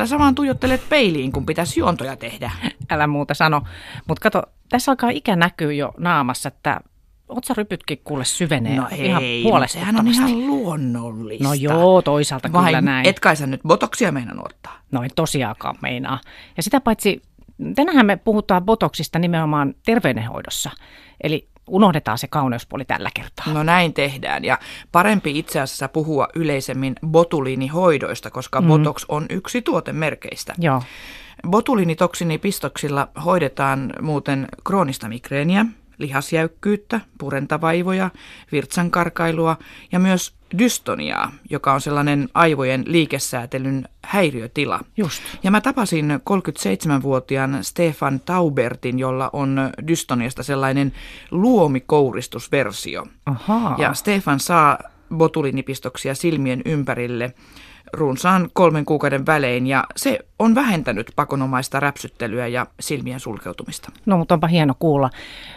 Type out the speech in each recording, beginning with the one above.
täällä samaan tuijottelet peiliin, kun pitäisi juontoja tehdä. Älä muuta sano. Mutta kato, tässä alkaa ikä näkyy jo naamassa, että otsarypytkin kuule syvenee No ihan hei, huolestuttavasti. sehän on ihan luonnollista. No joo, toisaalta Vai kyllä näin. et kai sä nyt botoksia meinannut ottaa? No en tosiaankaan meinaa. Ja sitä paitsi, tänähän me puhutaan botoksista nimenomaan terveydenhoidossa. Eli unohdetaan se kauneuspuoli tällä kertaa. No näin tehdään ja parempi itse asiassa puhua yleisemmin botuliinihoidoista, koska mm. botox on yksi tuotemerkeistä. Joo. Botuliinitoksinipistoksilla hoidetaan muuten kroonista migreeniä, lihasjäykkyyttä, purentavaivoja, virtsankarkailua ja myös dystoniaa, joka on sellainen aivojen liikesäätelyn häiriötila. Just. Ja mä tapasin 37-vuotiaan Stefan Taubertin, jolla on dystoniasta sellainen luomikouristusversio. Ahaa. Ja Stefan saa botulinipistoksia silmien ympärille runsaan kolmen kuukauden välein ja se on vähentänyt pakonomaista räpsyttelyä ja silmien sulkeutumista. No, mutta onpa hieno kuulla.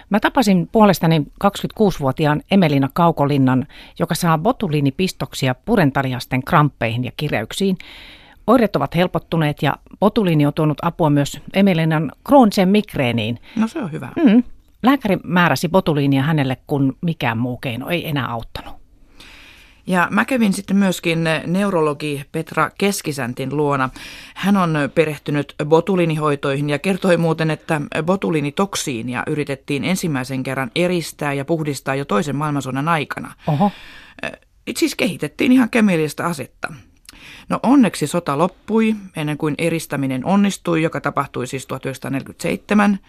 Mä tapasin puolestani 26-vuotiaan Emelina Kaukolinnan, joka saa botuliinipistoksia purentalihasten kramppeihin ja kireyksiin. Oireet ovat helpottuneet ja botuliini on tuonut apua myös Emelinan krooniseen migreeniin. No se on hyvä. Mm. Lääkäri määräsi botuliinia hänelle, kun mikään muu keino ei enää auttanut. Ja mä kävin sitten myöskin neurologi Petra Keskisäntin luona. Hän on perehtynyt botuliinihoitoihin ja kertoi muuten, että botuliinitoksiinia yritettiin ensimmäisen kerran eristää ja puhdistaa jo toisen maailmansodan aikana. Oho. Siis kehitettiin ihan kemiallista asetta. No onneksi sota loppui ennen kuin eristäminen onnistui, joka tapahtui siis 1947.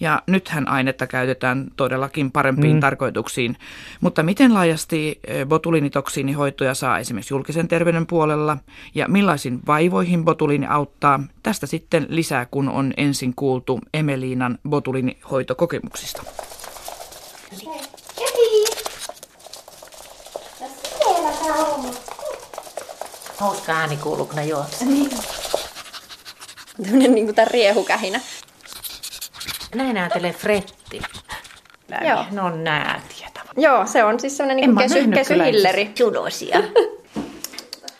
Ja nythän ainetta käytetään todellakin parempiin mm. tarkoituksiin. Mutta miten laajasti botulinitoksiinihoitoja saa esimerkiksi julkisen terveyden puolella ja millaisin vaivoihin botuliini auttaa? Tästä sitten lisää, kun on ensin kuultu Emeliinan botuliinihoitokokemuksista. Hauska ääni kuuluu, kun ne juoksee. Tämmönen niinku tää riehukähinä. Näin ääntelee Fretti. Joo. No näätiä. Joo, se on siis semmonen niinku mä kesy, kesyhilleri. Judosia.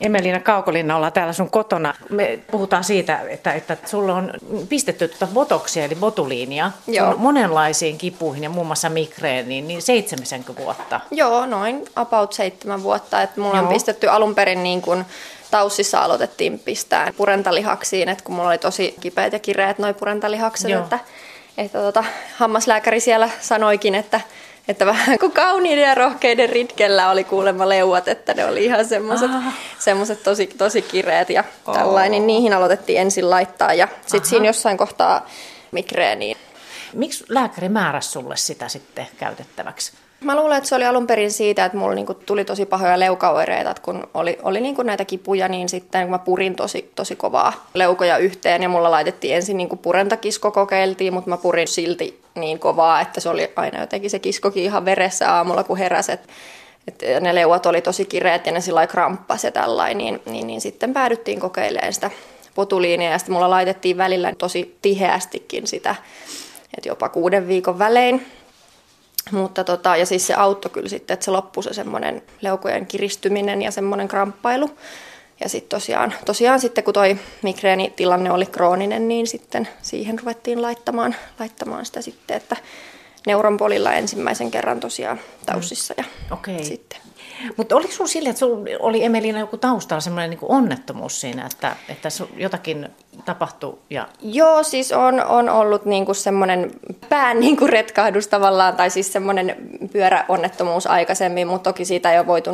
Emelina Kaukolinna ollaan täällä sun kotona. Me puhutaan siitä, että, että sulla on pistetty tuota botoksia eli botuliinia Joo. monenlaisiin kipuihin ja muun muassa migreeniin, niin 70 vuotta. Joo, noin about seitsemän vuotta. Et mulla on Joo. pistetty alun perin niin kun taussissa aloitettiin pistää purentalihaksiin, että kun mulla oli tosi kipeät ja kireät noi purentalihakset, Joo. että, että tota, hammaslääkäri siellä sanoikin, että että vähän kuin kauniiden ja rohkeiden ritkellä oli kuulemma leuat, että ne oli ihan semmoiset semmoset tosi, tosi kireet ja oh. tällainen. Niin niihin aloitettiin ensin laittaa ja sitten siinä jossain kohtaa migreeniin. Miksi lääkäri määräsi sulle sitä sitten käytettäväksi? Mä luulen, että se oli alun perin siitä, että mulla niinku tuli tosi pahoja leukaoireita, että kun oli, oli niinku näitä kipuja, niin sitten kun mä purin tosi, tosi kovaa leukoja yhteen ja mulla laitettiin ensin niinku purentakisko kokeiltiin, mutta mä purin silti niin kovaa, että se oli aina jotenkin se kiskokin ihan veressä aamulla, kun heräsi, että et ne leuat oli tosi kireet ja ne sillä lailla kramppasi ja tällainen, niin, niin, niin sitten päädyttiin kokeilemaan sitä botuliinia ja sitten mulla laitettiin välillä tosi tiheästikin sitä, että jopa kuuden viikon välein. Mutta tota, ja siis se auttoi kyllä sitten, että se loppui se semmoinen leukojen kiristyminen ja semmoinen kramppailu. Ja sitten tosiaan, tosiaan sitten kun toi migreenitilanne oli krooninen, niin sitten siihen ruvettiin laittamaan, laittamaan sitä sitten, että neuronpolilla ensimmäisen kerran tosiaan taussissa ja Okei. sitten. Mutta oliko sinulla sille, että sulla oli Emelina joku taustalla semmoinen niin onnettomuus siinä, että, että jotakin tapahtui ja Joo, siis on, on ollut niinku semmoinen pään niinku retkahdus tavallaan, tai siis semmoinen pyöräonnettomuus aikaisemmin, mutta toki siitä ei ole voitu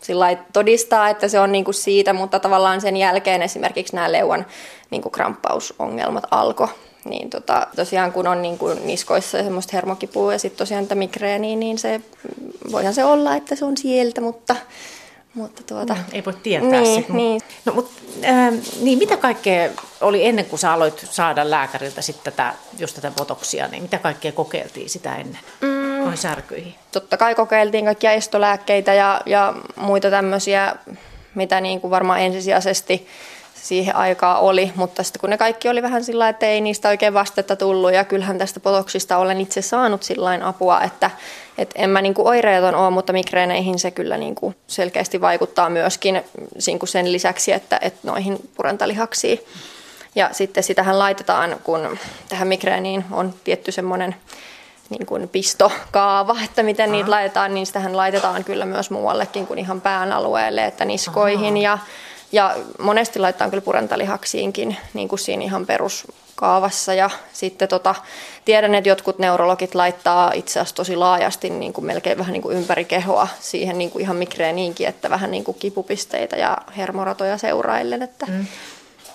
sillä lailla todistaa, että se on niinku siitä, mutta tavallaan sen jälkeen esimerkiksi nämä leuan niinku kramppausongelmat alkoi. Niin tota, tosiaan kun on niinku niskoissa semmoista hermokipua ja sitten tosiaan tätä migreeniä, niin se, voihan se olla, että se on sieltä, mutta, mutta tuota, ei voi tietää Niin, sit, mut- niin. No, mut, äh, niin mitä kaikkea oli ennen kuin sä aloit saada lääkäriltä sitten tätä, just tätä botoksia, niin mitä kaikkea kokeiltiin sitä ennen? Mm. Noin särkyihin. totta kai kokeiltiin kaikkia estolääkkeitä ja, ja muita tämmöisiä, mitä niin kuin varmaan ensisijaisesti siihen aikaa oli, mutta sitten kun ne kaikki oli vähän sillä että ei niistä oikein vastetta tullut ja kyllähän tästä potoksista olen itse saanut sillä apua, että et en mä niinku oireeton ole, mutta migreeneihin se kyllä niinku selkeästi vaikuttaa myöskin sen lisäksi, että, että noihin purentalihaksiin. Ja sitten sitähän laitetaan, kun tähän migreeniin on tietty semmoinen niin kuin pistokaava, että miten Aha. niitä laitetaan, niin sitähän laitetaan kyllä myös muuallekin kuin ihan pään alueelle, että niskoihin Aha. ja ja monesti laitetaan kyllä purentalihaksiinkin niin kuin siinä ihan peruskaavassa. Ja sitten tota, tiedän, että jotkut neurologit laittaa itse asiassa tosi laajasti niin kuin melkein vähän niin kuin ympäri kehoa siihen niin kuin ihan migreeniinkin, että vähän niin kuin kipupisteitä ja hermoratoja seuraillen. Että mm.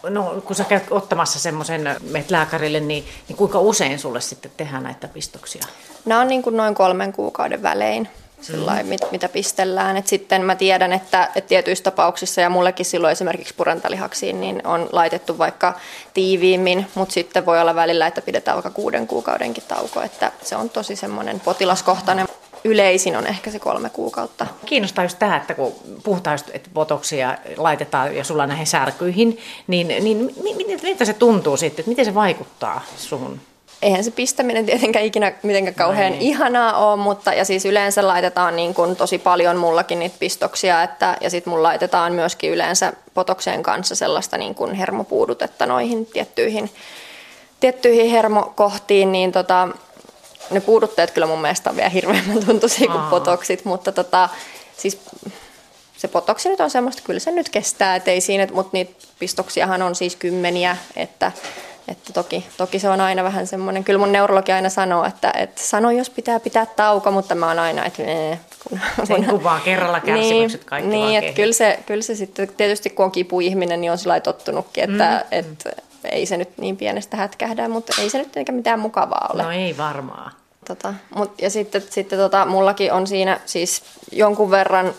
No kun sä käyt ottamassa semmoisen meet lääkärille, niin, niin kuinka usein sulle sitten tehdään näitä pistoksia? Nämä on niin kuin noin kolmen kuukauden välein sillai, mit, mitä pistellään. Et sitten mä tiedän, että, että tietyissä tapauksissa, ja mullekin silloin esimerkiksi purantalihaksiin, niin on laitettu vaikka tiiviimmin, mutta sitten voi olla välillä, että pidetään vaikka kuuden kuukaudenkin tauko, että se on tosi semmoinen potilaskohtainen. Yleisin on ehkä se kolme kuukautta. Kiinnostaa just tämä, että kun puhutaan just, että botoksia laitetaan ja sulla näihin särkyihin, niin, niin miltä se tuntuu sitten, että miten se vaikuttaa suhun? Eihän se pistäminen tietenkään ikinä mitenkään kauhean Näin. ihanaa ole, mutta ja siis yleensä laitetaan niin kuin tosi paljon mullakin niitä pistoksia, että, ja sitten mulla laitetaan myöskin yleensä potokseen kanssa sellaista niin kuin hermopuudutetta noihin tiettyihin, tiettyihin hermokohtiin, niin tota, ne puudutteet kyllä mun mielestä on vielä hirveämmän tuntuisia kuin potoksit, mutta tota, siis se potoksi nyt on semmoista, kyllä se nyt kestää, et ei siinä, mutta niitä pistoksiahan on siis kymmeniä, että että toki, toki se on aina vähän semmoinen, kyllä mun neurologi aina sanoo, että, että sano jos pitää pitää tauko, mutta mä oon aina, että nee, kun, Sen kun vaan kerralla kärsimykset niin, kaikki Niin, että kyllä se, kyllä se sitten, tietysti kun on kipuihminen, niin on sillä tottunutkin, että, mm. että ei se nyt niin pienestä hätkähdä, mutta ei se nyt eikä mitään mukavaa ole. No ei varmaan. Tota, mut, ja sitten, sitten tota, mullakin on siinä siis jonkun verran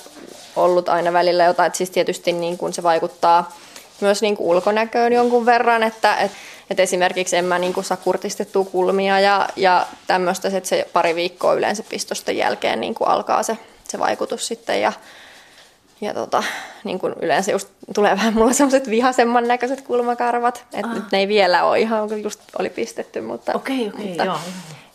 ollut aina välillä jotain, että siis tietysti niin kun se vaikuttaa myös niin kuin ulkonäköön jonkun verran, että, että et esimerkiksi en mä niin kuin saa kurtistettua kulmia ja, ja tämmöistä, että se pari viikkoa yleensä pistosten jälkeen niin kuin alkaa se, se vaikutus sitten ja, ja tota, niin kuin yleensä just tulee vähän mulla semmoiset vihasemman näköiset kulmakarvat, että ah. nyt ne ei vielä ole ihan, kun just oli pistetty, mutta, okay, okay, mutta joo.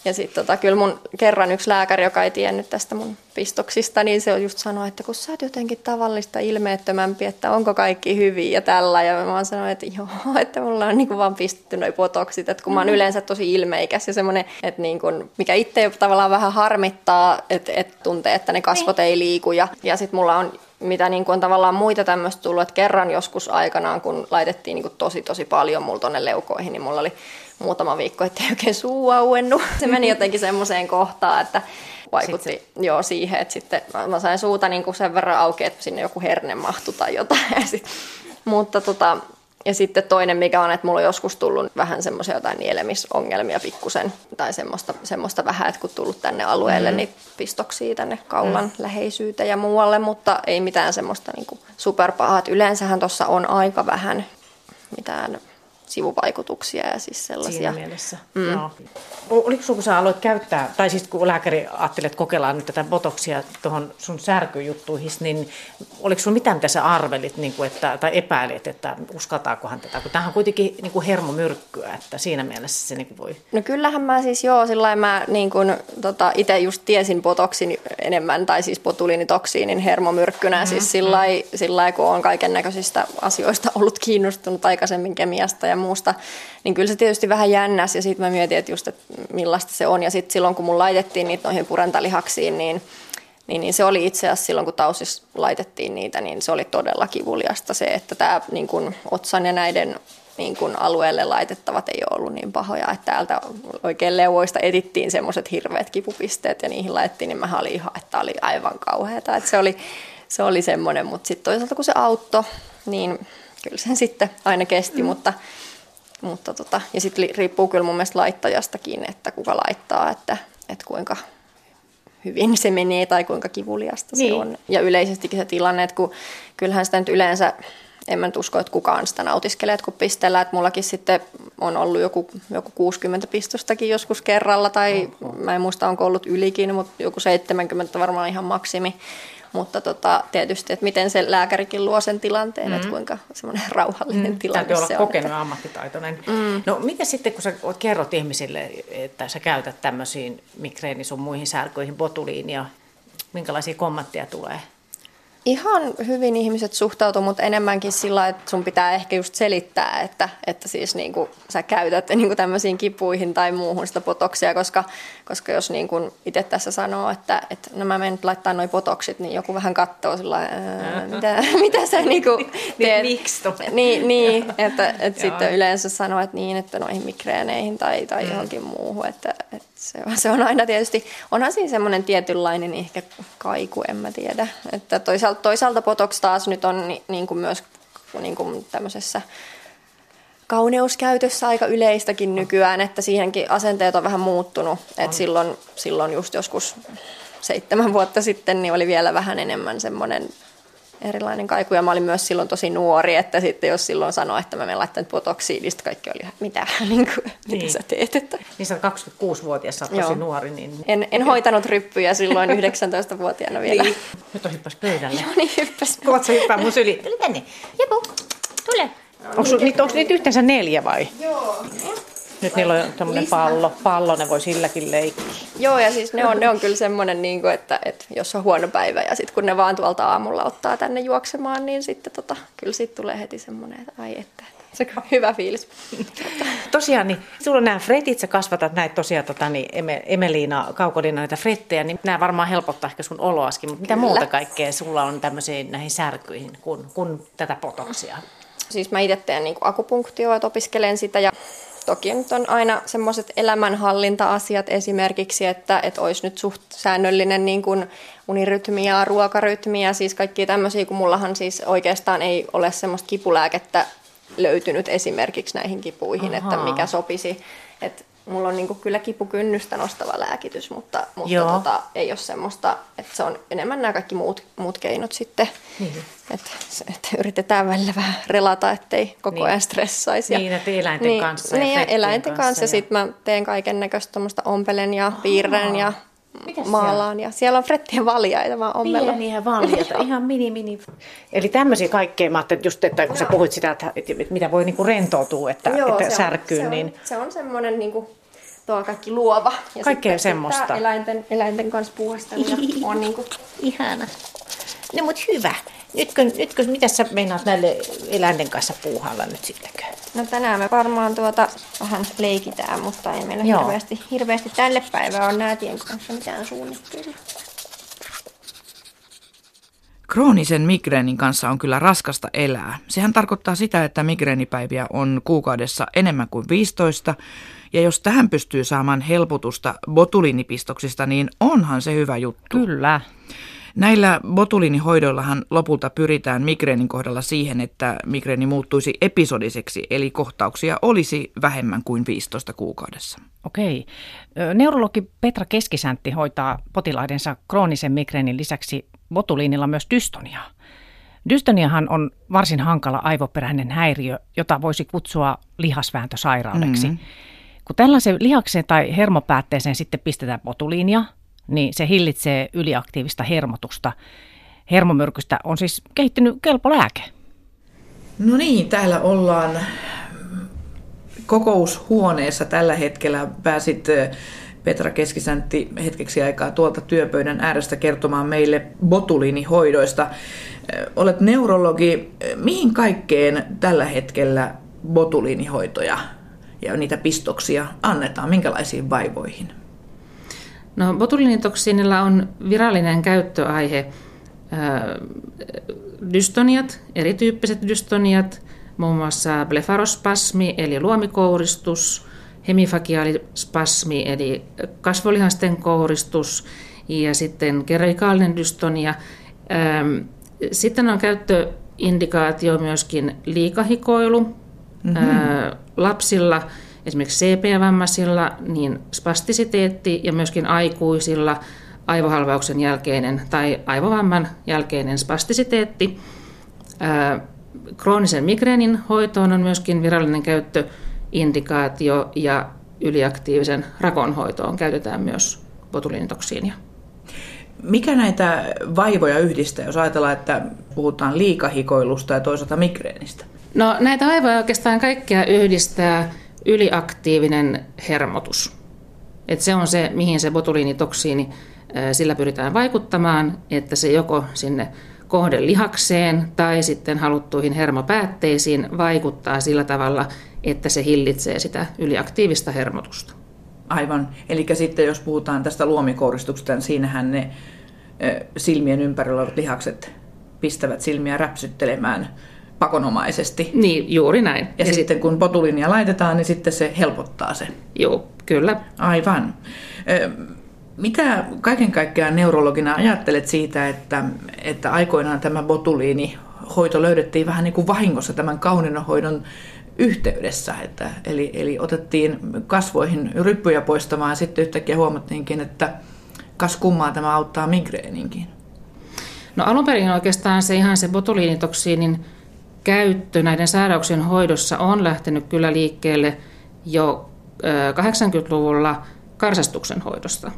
Ja sitten tota, kyllä mun kerran yksi lääkäri, joka ei tiennyt tästä mun pistoksista, niin se on just sanoa, että kun sä oot jotenkin tavallista ilmeettömämpi, että onko kaikki hyvin ja tällä. Ja mä oon sanonut, että joo, että mulla on niin kuin vaan pistetty noi potoksit, että kun mä oon mm-hmm. yleensä tosi ilmeikäs ja semmoinen, että niin kuin, mikä itse tavallaan vähän harmittaa, että, että tuntee, että ne kasvot niin. ei liiku. Ja, ja sitten mulla on mitä niin kuin on tavallaan muita tämmöistä tullut, että kerran joskus aikanaan, kun laitettiin niin kuin tosi tosi paljon mulla tonne leukoihin, niin mulla oli muutama viikko, ettei oikein suu auennut. Se meni jotenkin semmoiseen kohtaan, että vaikutti sitten. joo siihen, että sitten mä sain suuta niin kuin sen verran auki, että sinne joku herne mahtui tai jotain. Mutta tota, ja sitten toinen, mikä on, että mulla on joskus tullut vähän semmoisia jotain nielemisongelmia pikkusen, tai semmoista, semmoista vähän, että kun tullut tänne alueelle, mm. niin pistoksia tänne kaulan mm. läheisyyteen ja muualle, mutta ei mitään semmoista niin superpahaa. Yleensähän tuossa on aika vähän mitään sivuvaikutuksia ja siis sellaisia. Siinä mielessä, mm. joo. Oliko sinulla, kun sä aloit käyttää, tai siis kun lääkäri ajatteli, että kokeillaan nyt tätä botoksia tuohon sun särkyjuttuihin, niin oliko sinulla mitään, mitä sä arvelit niin kuin, että, tai epäilit, että uskaltaakohan tätä, kun tämähän on kuitenkin niin kuin hermomyrkkyä, että siinä mielessä se niin kuin voi... No kyllähän mä siis joo, sillä mä niin kuin, tota, itse just tiesin botoksin enemmän, tai siis botulinitoksiinin hermomyrkkynä, mm-hmm. siis sillä mm. kun on kaiken näköisistä asioista ollut kiinnostunut aikaisemmin kemiasta ja muusta, niin kyllä se tietysti vähän jännäs ja sitten mä mietin, että just, että millaista se on. Ja sitten silloin, kun mun laitettiin niitä noihin purentalihaksiin, niin, niin, niin se oli itse asiassa silloin, kun tausis laitettiin niitä, niin se oli todella kivuliasta se, että tämä niin kun otsan ja näiden niin kun alueelle laitettavat ei ole ollut niin pahoja, että täältä oikein leuoista etittiin semmoiset hirveät kipupisteet ja niihin laitettiin, niin mä olin ihan, että oli aivan kauheata. Että se oli, se oli semmoinen, mutta sitten toisaalta kun se auttoi, niin kyllä sen sitten aina kesti, mm. mutta, mutta tota, ja sitten riippuu kyllä mun mielestä laittajastakin, että kuka laittaa, että, että kuinka hyvin se menee tai kuinka kivuliasta niin. se on. Ja yleisestikin se tilanne, että kun kyllähän sitä nyt yleensä, en mä nyt usko, että kukaan sitä nautiskelee, että kun pistellään, että mullakin sitten on ollut joku, joku 60 pistostakin joskus kerralla, tai okay. mä en muista onko ollut ylikin, mutta joku 70 varmaan ihan maksimi. Mutta tota, tietysti, että miten se lääkärikin luo sen tilanteen, mm. että kuinka semmoinen rauhallinen mm, tilanne Täytyy olla se kokenut on. ammattitaitoinen. Mm. No miten sitten, kun sä kerrot ihmisille, että sä käytät tämmöisiin migreeni sun muihin särkyihin botuliinia, minkälaisia kommentteja tulee? Ihan hyvin ihmiset suhtautuu, mutta enemmänkin sillä, että sun pitää ehkä just selittää, että, että siis niin kuin sä käytät niin kuin tämmöisiin kipuihin tai muuhun sitä potoksia, koska, koska jos niin kuin itse tässä sanoo, että, että no mä menen laittaa noin potoksit, niin joku vähän katsoo sillä mitä, mitä sä niin kuin teet. Miksi niin, niin, että, että sitten yleensä sanoo, että niin, että noihin migreeneihin tai, tai mm. johonkin muuhun, että, että se, on, se on aina tietysti, onhan siinä semmoinen tietynlainen ehkä kaiku, en mä tiedä, että toisaalta toisaalta Botox taas nyt on ni, niin kuin myös niin kuin tämmöisessä kauneuskäytössä aika yleistäkin nykyään, että siihenkin asenteet on vähän muuttunut. Et silloin, silloin just joskus seitsemän vuotta sitten niin oli vielä vähän enemmän semmoinen erilainen kaiku. Ja mä olin myös silloin tosi nuori, että sitten jos silloin sanoi, että mä menen laittamaan botoksiin, niin kaikki oli, mitä, niin kuin, niin. mitä sä teet. Että... Niin sä 26-vuotias, sä tosi Joo. nuori. Niin... En, en hoitanut ryppyjä silloin 19-vuotiaana vielä. Niin. Nyt on hyppäs pöydälle. Joo niin, hyppäs. Koot sä hyppää mun syliin? Tuli tänne. Jepu, tule. Onko niitä, onko niitä yhteensä neljä vai? Joo. Nyt niillä on tämmöinen pallo, pallo, ne voi silläkin leikkiä. Joo, ja siis ne on, ne on kyllä semmoinen, niin kuin, että, että jos on huono päivä ja sitten kun ne vaan tuolta aamulla ottaa tänne juoksemaan, niin sitten tota, kyllä siitä tulee heti semmoinen, että ai että, se on hyvä fiilis. tosiaan, niin sulla on nämä fretit, sä kasvatat näitä tosiaan tota, niin Emeliina Kaukodina näitä frettejä, niin nämä varmaan helpottaa ehkä sun oloaskin, mutta mitä Kyllä. muuta kaikkea sulla on tämmöisiin näihin särkyihin kuin, kuin tätä potoksia? Siis mä itse teen niin akupunktioa, että opiskelen sitä ja Toki nyt on aina semmoiset elämänhallinta-asiat esimerkiksi, että, että olisi nyt suht säännöllinen niin kuin unirytmi ja ruokarytmi ja siis kaikki tämmöisiä, kun mullahan siis oikeastaan ei ole semmoista kipulääkettä löytynyt esimerkiksi näihin kipuihin, Aha. että mikä sopisi. Että mulla on niinku kyllä kipukynnystä nostava lääkitys, mutta, mutta tota, ei ole semmoista, että se on enemmän nämä kaikki muut, muut keinot sitten. Niin. Että, että yritetään välillä vähän relata, ettei koko niin. ajan stressaisi. Niin, että eläinten niin, kanssa. Niin, ja eläinten kanssa. kanssa. Ja sitten mä teen kaiken näköistä ompelen ja piirren ja Mitäs maalaan. Ja siellä on frettien valjaita, mä oon Pieniä valjaita, ihan mini mini. Eli tämmöisiä kaikkea, mä ajattelin just, että kun Joo. sä puhuit sitä, että, että mitä voi niinku rentoutua, että, Joo, että se särkyy. On, se niin... on, se on semmoinen niinku, tuo kaikki luova. Ja Kaikkea semmoista. Eläinten, eläinten kanssa puhastelu on niinku... Ihana. No mut hyvä. Nytkö, nytkö mitä sä meinaat näille eläinten kanssa puuhalla nyt sittenkö? No tänään me varmaan tuota vähän leikitään, mutta ei meillä hirveästi, hirveästi tälle päivää on näätien kanssa mitään suunnittelua. Kroonisen migreenin kanssa on kyllä raskasta elää. Sehän tarkoittaa sitä, että migreenipäiviä on kuukaudessa enemmän kuin 15, ja jos tähän pystyy saamaan helpotusta botuliinipistoksista, niin onhan se hyvä juttu. Kyllä. Näillä botuliinihoidoillahan lopulta pyritään migreenin kohdalla siihen, että migreeni muuttuisi episodiseksi, eli kohtauksia olisi vähemmän kuin 15 kuukaudessa. Okei. Neurologi Petra Keskisäntti hoitaa potilaidensa kroonisen migreenin lisäksi botuliinilla myös dystoniaa. Dystoniahan on varsin hankala aivoperäinen häiriö, jota voisi kutsua lihasvääntösairaudeksi. Mm-hmm. Kun tällaisen lihakseen tai hermopäätteeseen sitten pistetään botuliinia, niin se hillitsee yliaktiivista hermotusta. Hermomyrkystä on siis kehittynyt kelpo lääke. No niin, täällä ollaan kokoushuoneessa tällä hetkellä. Pääsit Petra Keskisäntti hetkeksi aikaa tuolta työpöydän äärestä kertomaan meille botuliinihoidoista. Olet neurologi. Mihin kaikkeen tällä hetkellä botuliinihoitoja ja niitä pistoksia annetaan? Minkälaisiin vaivoihin? No, botulinitoksiinilla on virallinen käyttöaihe dystoniat, erityyppiset dystoniat, muun muassa blefarospasmi eli luomikouristus, hemifagiaalispasmi eli kasvolihasten kouristus ja sitten kerikaalinen dystonia. Sitten on käyttöindikaatio myöskin liikahikoilu mm-hmm. lapsilla – esimerkiksi CP-vammaisilla, niin spastisiteetti ja myöskin aikuisilla aivohalvauksen jälkeinen tai aivovamman jälkeinen spastisiteetti. kroonisen migreenin hoitoon on myöskin virallinen käyttöindikaatio ja yliaktiivisen rakon hoitoon käytetään myös botulinitoksiinia. Mikä näitä vaivoja yhdistää, jos ajatellaan, että puhutaan liikahikoilusta ja toisaalta migreenistä? No näitä vaivoja oikeastaan kaikkia yhdistää yliaktiivinen hermotus. Et se on se, mihin se botuliinitoksiini, sillä pyritään vaikuttamaan, että se joko sinne kohdelihakseen tai sitten haluttuihin hermopäätteisiin vaikuttaa sillä tavalla, että se hillitsee sitä yliaktiivista hermotusta. Aivan. Eli sitten jos puhutaan tästä luomikouristuksesta, niin siinähän ne silmien ympärillä olevat lihakset pistävät silmiä räpsyttelemään pakonomaisesti. Niin, juuri näin. Ja, ja sitten sit... kun botulinia laitetaan, niin sitten se helpottaa se. Joo, kyllä. Aivan. Mitä kaiken kaikkiaan neurologina ajattelet siitä, että, että aikoinaan tämä botuliini hoito löydettiin vähän niin kuin vahingossa tämän kauninohoidon yhteydessä. Että, eli, eli otettiin kasvoihin ryppyjä poistamaan ja sitten yhtäkkiä huomattiinkin, että kas kummaa tämä auttaa migreeniinkin. No alun perin oikeastaan se ihan se botuliinitoksiinin käyttö näiden sairauksien hoidossa on lähtenyt kyllä liikkeelle jo 80-luvulla karsastuksen hoidosta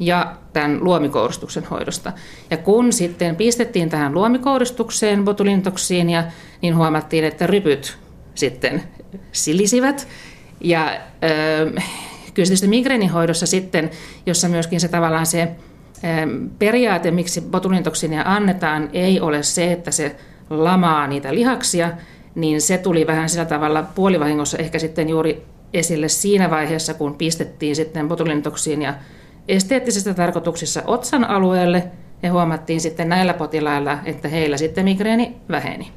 ja tämän luomikouristuksen hoidosta. Ja kun sitten pistettiin tähän luomikouristukseen botulintoksiinia, niin huomattiin, että rypyt sitten silisivät. Ja äh, kyllä sitten migreenihoidossa sitten, jossa myöskin se tavallaan se periaate, miksi botulintoksiinia annetaan, ei ole se, että se lamaa niitä lihaksia, niin se tuli vähän sillä tavalla puolivahingossa ehkä sitten juuri esille siinä vaiheessa, kun pistettiin sitten botulintoksiinia esteettisistä tarkoituksissa otsan alueelle ja huomattiin sitten näillä potilailla, että heillä sitten migreeni väheni.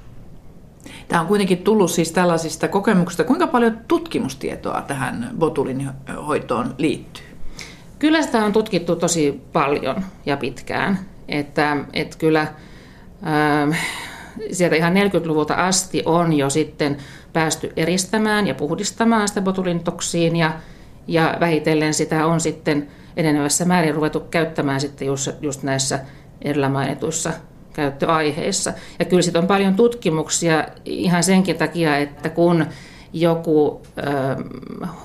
Tämä on kuitenkin tullut siis tällaisista kokemuksista. Kuinka paljon tutkimustietoa tähän botulinihoitoon liittyy? Kyllä sitä on tutkittu tosi paljon ja pitkään. Että, että kyllä äh, sieltä ihan 40-luvulta asti on jo sitten päästy eristämään ja puhdistamaan sitä botulintoksiinia ja vähitellen sitä on sitten enenevässä määrin ruvettu käyttämään sitten just, just näissä edellä mainituissa käyttöaiheissa. Ja kyllä sitten on paljon tutkimuksia ihan senkin takia, että kun joku ö,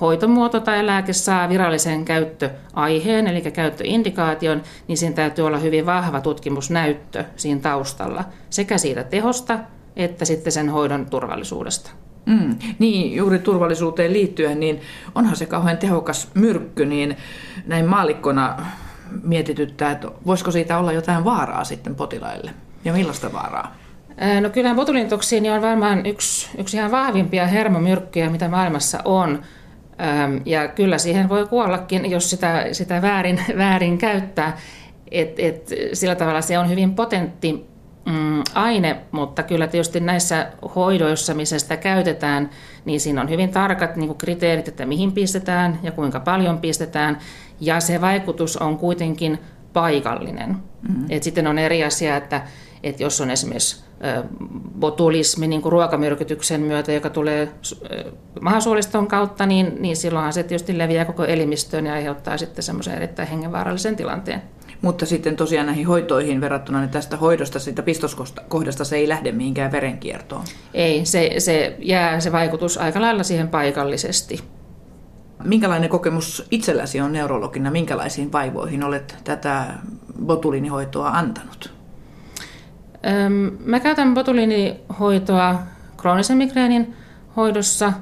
hoitomuoto tai lääke saa virallisen käyttöaiheen, eli käyttöindikaation, niin siinä täytyy olla hyvin vahva tutkimusnäyttö siinä taustalla, sekä siitä tehosta että sitten sen hoidon turvallisuudesta. Mm, niin, juuri turvallisuuteen liittyen, niin onhan se kauhean tehokas myrkky, niin näin maalikkona mietityttää, että voisiko siitä olla jotain vaaraa sitten potilaille ja millaista vaaraa? No kyllä botulintoksiini on varmaan yksi, yksi ihan vahvimpia hermomyrkkyjä, mitä maailmassa on. Ja kyllä siihen voi kuollakin, jos sitä, sitä väärin, väärin käyttää. Et, et, sillä tavalla se on hyvin potentti mm, aine, mutta kyllä tietysti näissä hoidoissa, missä sitä käytetään, niin siinä on hyvin tarkat niin kriteerit, että mihin pistetään ja kuinka paljon pistetään. Ja se vaikutus on kuitenkin paikallinen. Mm-hmm. Et sitten on eri asia, että, että jos on esimerkiksi botulismi niin kuin ruokamyrkytyksen myötä, joka tulee mahasuoliston kautta, niin, niin silloinhan se tietysti leviää koko elimistöön ja aiheuttaa sitten semmoisen erittäin hengenvaarallisen tilanteen. Mutta sitten tosiaan näihin hoitoihin verrattuna niin tästä hoidosta, siitä pistoskohdasta se ei lähde mihinkään verenkiertoon. Ei, se, se jää se vaikutus aika lailla siihen paikallisesti. Minkälainen kokemus itselläsi on neurologina? Minkälaisiin vaivoihin olet tätä botuliinihoitoa antanut? Mä käytän botuliinihoitoa kroonisen migreenin hoidossa,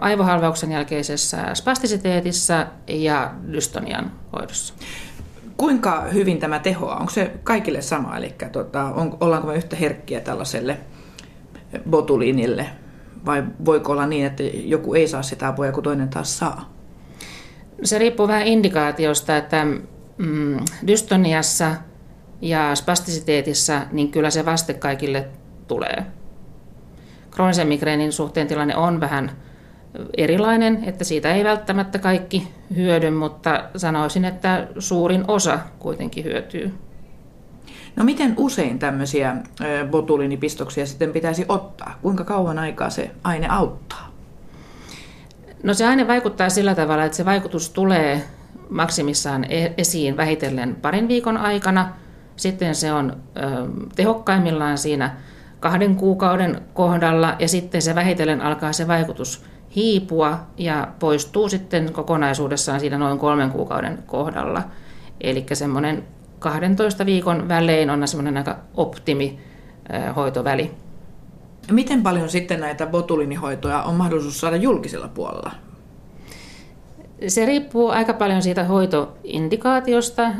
aivohalvauksen jälkeisessä spastisiteetissä ja dystonian hoidossa. Kuinka hyvin tämä tehoaa? Onko se kaikille sama? Eli tota, on, ollaanko me yhtä herkkiä tällaiselle botuliinille? Vai voiko olla niin, että joku ei saa sitä apua kun toinen taas saa? Se riippuu vähän indikaatiosta, että mm, dystoniassa ja spastisiteetissä, niin kyllä se vaste kaikille tulee. Kroonisen migreenin suhteen tilanne on vähän erilainen, että siitä ei välttämättä kaikki hyödy, mutta sanoisin, että suurin osa kuitenkin hyötyy. No miten usein tämmöisiä botulinipistoksia sitten pitäisi ottaa? Kuinka kauan aikaa se aine auttaa? No se aine vaikuttaa sillä tavalla, että se vaikutus tulee maksimissaan e-, esiin vähitellen parin viikon aikana. Sitten se on tehokkaimmillaan siinä kahden kuukauden kohdalla ja sitten se vähitellen alkaa se vaikutus hiipua ja poistuu sitten kokonaisuudessaan siinä noin kolmen kuukauden kohdalla. Eli semmoinen 12 viikon välein on semmoinen aika optimi hoitoväli. Miten paljon sitten näitä botuliinihoitoja on mahdollisuus saada julkisella puolella? Se riippuu aika paljon siitä hoitoindikaatiosta.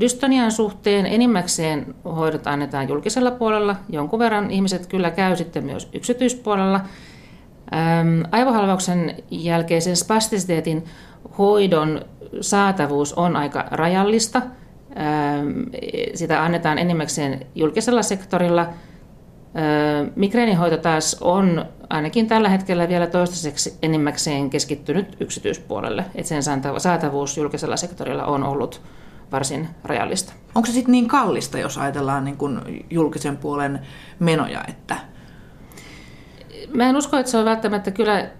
Dystonian suhteen enimmäkseen hoidot annetaan julkisella puolella. Jonkun verran ihmiset kyllä käy sitten myös yksityispuolella. Aivohalvauksen jälkeisen spastisiteetin hoidon saatavuus on aika rajallista. Sitä annetaan enimmäkseen julkisella sektorilla. Migreenihoito taas on ainakin tällä hetkellä vielä toistaiseksi enimmäkseen keskittynyt yksityispuolelle. Että sen saatavuus julkisella sektorilla on ollut varsin rajallista. Onko se sitten niin kallista, jos ajatellaan niin kun julkisen puolen menoja? Että... Mä en usko, että se on välttämättä kyllä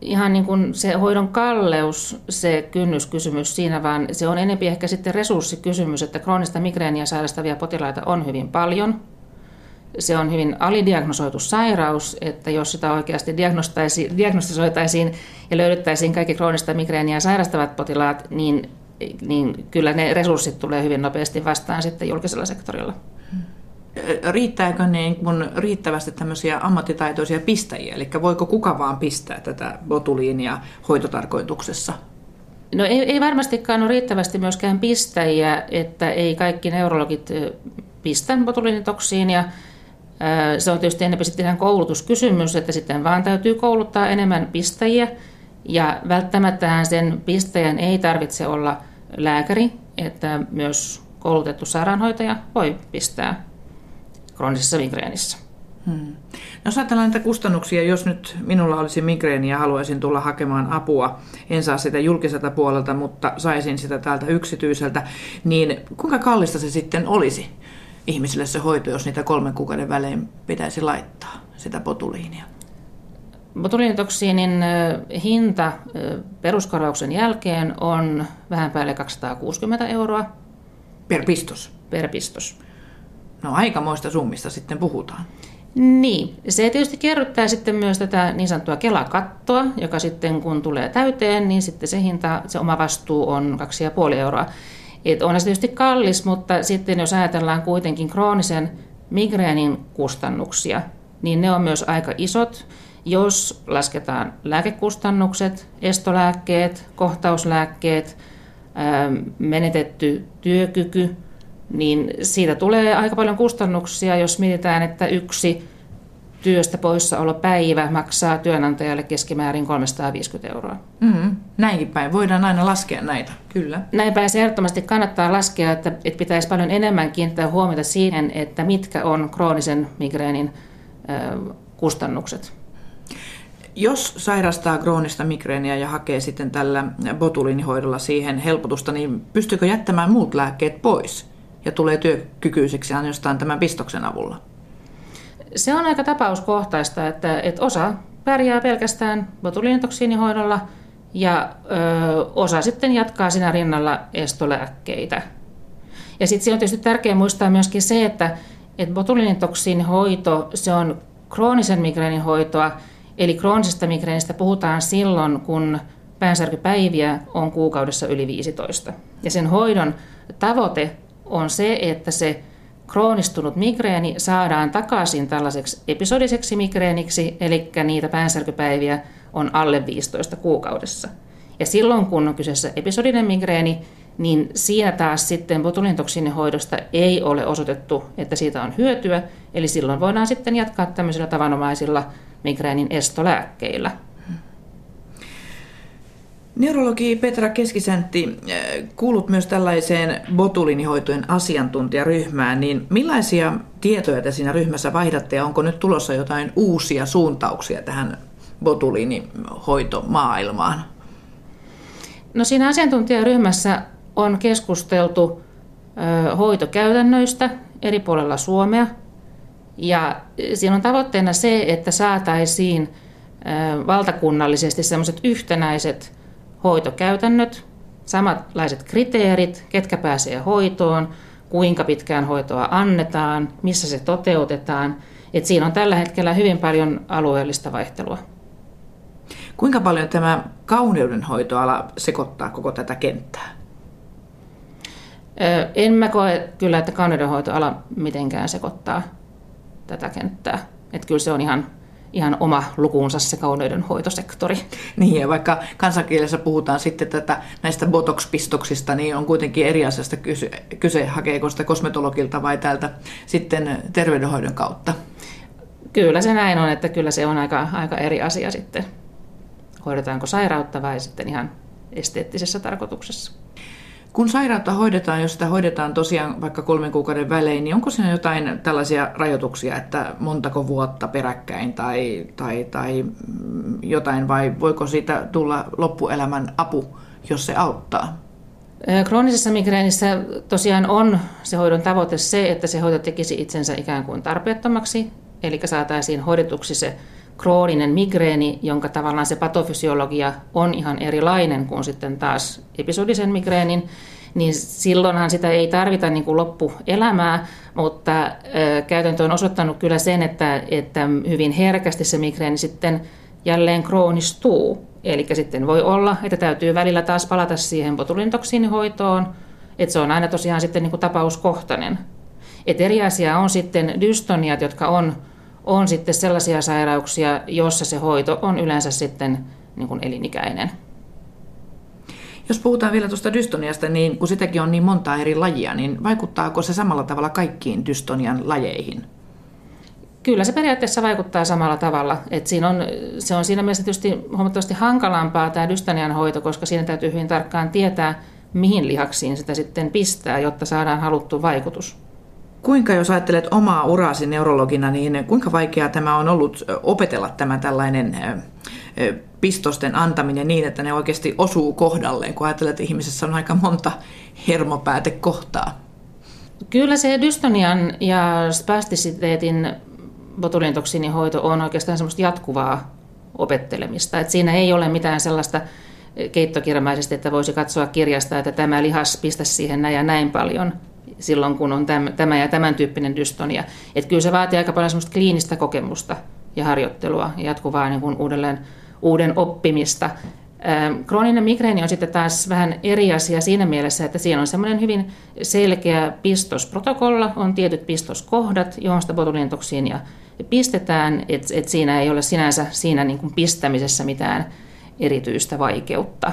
ihan niin kuin se hoidon kalleus, se kynnyskysymys siinä, vaan se on enempi ehkä sitten resurssikysymys, että kroonista migreeniä sairastavia potilaita on hyvin paljon. Se on hyvin alidiagnosoitu sairaus, että jos sitä oikeasti diagnostisoitaisiin ja löydettäisiin kaikki kroonista migreeniä sairastavat potilaat, niin niin kyllä ne resurssit tulee hyvin nopeasti vastaan sitten julkisella sektorilla. Riittääkö niin kun riittävästi tämmöisiä ammattitaitoisia pistäjiä, eli voiko kuka vaan pistää tätä botuliinia hoitotarkoituksessa? No ei, ei varmastikaan ole riittävästi myöskään pistäjiä, että ei kaikki neurologit pistä botuliinitoksiinia. Se on tietysti enemmän sitten ihan koulutuskysymys, että sitten vaan täytyy kouluttaa enemmän pistäjiä. Ja välttämättä sen pistäjän ei tarvitse olla lääkäri, että myös koulutettu sairaanhoitaja voi pistää kroonisessa migreenissä. Hmm. No jos ajatellaan näitä kustannuksia, jos nyt minulla olisi migreeni ja haluaisin tulla hakemaan apua, en saa sitä julkiselta puolelta, mutta saisin sitä täältä yksityiseltä, niin kuinka kallista se sitten olisi ihmisille se hoito, jos niitä kolmen kuukauden välein pitäisi laittaa sitä potuliinia? Botulinitoksiinin hinta peruskorvauksen jälkeen on vähän päälle 260 euroa. Per pistos? Per pistos. No aikamoista summista sitten puhutaan. Niin, se tietysti kerryttää sitten myös tätä niin sanottua kelakattoa, joka sitten kun tulee täyteen, niin sitten se hinta, se oma vastuu on 2,5 euroa. Et on se tietysti kallis, mutta sitten jos ajatellaan kuitenkin kroonisen migreenin kustannuksia, niin ne on myös aika isot. Jos lasketaan lääkekustannukset, estolääkkeet, kohtauslääkkeet, menetetty työkyky, niin siitä tulee aika paljon kustannuksia, jos mietitään, että yksi työstä poissaolopäivä maksaa työnantajalle keskimäärin 350 euroa. Mm, näinkin päin. Voidaan aina laskea näitä, kyllä. Näin päin se ehdottomasti kannattaa laskea, että, että pitäisi paljon enemmän kiinnittää huomiota siihen, että mitkä on kroonisen migreenin ö, kustannukset. Jos sairastaa kroonista migreeniä ja hakee sitten tällä botuliinihoidolla siihen helpotusta, niin pystyykö jättämään muut lääkkeet pois ja tulee työkykyiseksi ainoastaan tämän pistoksen avulla? Se on aika tapauskohtaista, että, että osa pärjää pelkästään botuliinitoksiinihoidolla ja ö, osa sitten jatkaa siinä rinnalla estolääkkeitä. Ja sitten siinä on tietysti tärkeää muistaa myöskin se, että, että botuliinitoksiinihoito se on kroonisen migreenin hoitoa, Eli kroonisesta migreenistä puhutaan silloin, kun päänsärkypäiviä on kuukaudessa yli 15. Ja sen hoidon tavoite on se, että se kroonistunut migreeni saadaan takaisin tällaiseksi episodiseksi migreeniksi, eli niitä päänsärkypäiviä on alle 15 kuukaudessa. Ja silloin, kun on kyseessä episodinen migreeni, niin siinä taas sitten botulintoksiinihoidosta ei ole osoitettu, että siitä on hyötyä, eli silloin voidaan sitten jatkaa tämmöisillä tavanomaisilla migreenin estolääkkeillä. Neurologi Petra Keskisäntti, eh, kuulut myös tällaiseen botulinihoitojen asiantuntijaryhmään, niin millaisia tietoja te siinä ryhmässä vaihdatte ja onko nyt tulossa jotain uusia suuntauksia tähän botuliinihoitomaailmaan? No siinä asiantuntijaryhmässä on keskusteltu hoitokäytännöistä eri puolella Suomea – ja siinä on tavoitteena se, että saataisiin valtakunnallisesti sellaiset yhtenäiset hoitokäytännöt, samanlaiset kriteerit, ketkä pääsee hoitoon, kuinka pitkään hoitoa annetaan, missä se toteutetaan. Et siinä on tällä hetkellä hyvin paljon alueellista vaihtelua. Kuinka paljon tämä kauneudenhoitoala sekoittaa koko tätä kenttää? En mä koe kyllä, että kauneudenhoitoala mitenkään sekoittaa tätä kenttää. Että kyllä se on ihan, ihan oma lukuunsa se kauneudenhoitosektori. Niin, ja vaikka kansankielessä puhutaan sitten tätä, näistä botox-pistoksista, niin on kuitenkin eri asiasta kyse, kyse hakeeko sitä kosmetologilta vai täältä sitten terveydenhoidon kautta. Kyllä se näin on, että kyllä se on aika, aika eri asia sitten. Hoidetaanko sairautta vai sitten ihan esteettisessä tarkoituksessa. Kun sairautta hoidetaan, jos sitä hoidetaan tosiaan vaikka kolmen kuukauden välein, niin onko siinä jotain tällaisia rajoituksia, että montako vuotta peräkkäin tai, tai, tai jotain, vai voiko siitä tulla loppuelämän apu, jos se auttaa? Kroonisessa migreenissä tosiaan on se hoidon tavoite se, että se hoito tekisi itsensä ikään kuin tarpeettomaksi, eli saataisiin hoidetuksi se krooninen migreeni, jonka tavallaan se patofysiologia on ihan erilainen kuin sitten taas episodisen migreenin, niin silloinhan sitä ei tarvita niin kuin loppuelämää, mutta käytäntö on osoittanut kyllä sen, että, että hyvin herkästi se migreeni sitten jälleen kroonistuu. Eli sitten voi olla, että täytyy välillä taas palata siihen botulintoksiinihoitoon, että se on aina tosiaan sitten niin kuin tapauskohtainen. Et eri asia on sitten dystoniat, jotka on on sitten sellaisia sairauksia, joissa se hoito on yleensä sitten niin kuin elinikäinen. Jos puhutaan vielä tuosta dystoniasta, niin kun sitäkin on niin monta eri lajia, niin vaikuttaako se samalla tavalla kaikkiin dystonian lajeihin? Kyllä se periaatteessa vaikuttaa samalla tavalla. Et siinä on, se on siinä mielessä tietysti huomattavasti hankalampaa tämä dystonian hoito, koska siinä täytyy hyvin tarkkaan tietää, mihin lihaksiin sitä sitten pistää, jotta saadaan haluttu vaikutus. Kuinka, jos ajattelet omaa uraasi neurologina, niin kuinka vaikeaa tämä on ollut opetella tämä tällainen pistosten antaminen niin, että ne oikeasti osuu kohdalleen, kun ajattelet, että ihmisessä on aika monta hermopäätekohtaa? Kyllä se dystonian ja spastisiteetin botulintoksiinihoito on oikeastaan semmoista jatkuvaa opettelemista. Että siinä ei ole mitään sellaista keittokirjamäisesti, että voisi katsoa kirjasta, että tämä lihas pistä siihen näin ja näin paljon, silloin, kun on tämä ja tämän tyyppinen dystonia. Että kyllä se vaatii aika paljon semmoista kliinistä kokemusta ja harjoittelua ja jatkuvaa niin kuin uudelleen, uuden oppimista. Krooninen migreeni on sitten taas vähän eri asia siinä mielessä, että siinä on semmoinen hyvin selkeä pistosprotokolla, on tietyt pistoskohdat, johon sitä botulintoksiinia pistetään, että et siinä ei ole sinänsä siinä niin kuin pistämisessä mitään erityistä vaikeutta.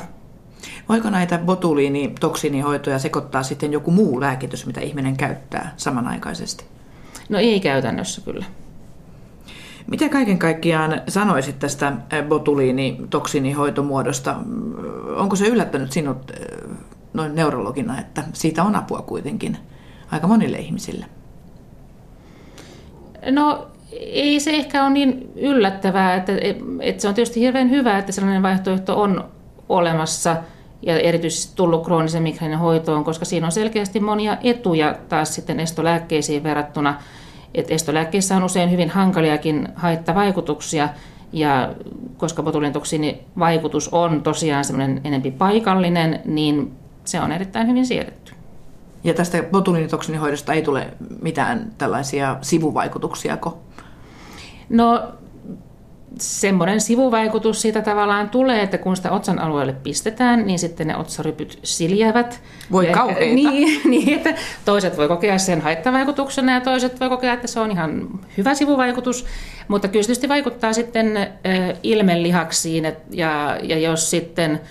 Voiko näitä botuliinitoksinihoitoja sekoittaa sitten joku muu lääkitys, mitä ihminen käyttää samanaikaisesti? No ei käytännössä kyllä. Mitä kaiken kaikkiaan sanoisit tästä botuliinitoksinihoitomuodosta? Onko se yllättänyt sinut noin neurologina, että siitä on apua kuitenkin aika monille ihmisille? No ei se ehkä ole niin yllättävää, että, että se on tietysti hirveän hyvä, että sellainen vaihtoehto on olemassa – ja erityisesti tullut kroonisen migreenin hoitoon, koska siinä on selkeästi monia etuja taas sitten estolääkkeisiin verrattuna. Et estolääkkeissä on usein hyvin hankaliakin haittavaikutuksia, ja koska botulintoksiinin vaikutus on tosiaan semmoinen enempi paikallinen, niin se on erittäin hyvin siedetty. Ja tästä botulinitoksinihoidosta ei tule mitään tällaisia sivuvaikutuksia? No semmoinen sivuvaikutus siitä tavallaan tulee, että kun sitä otsan alueelle pistetään, niin sitten ne otsarypyt siljävät. Voi kauheita. Niin, niin, että toiset voi kokea sen haittavaikutuksena ja toiset voi kokea, että se on ihan hyvä sivuvaikutus. Mutta kyllä tietysti vaikuttaa sitten ilmelihaksiin ja, ja jos sitten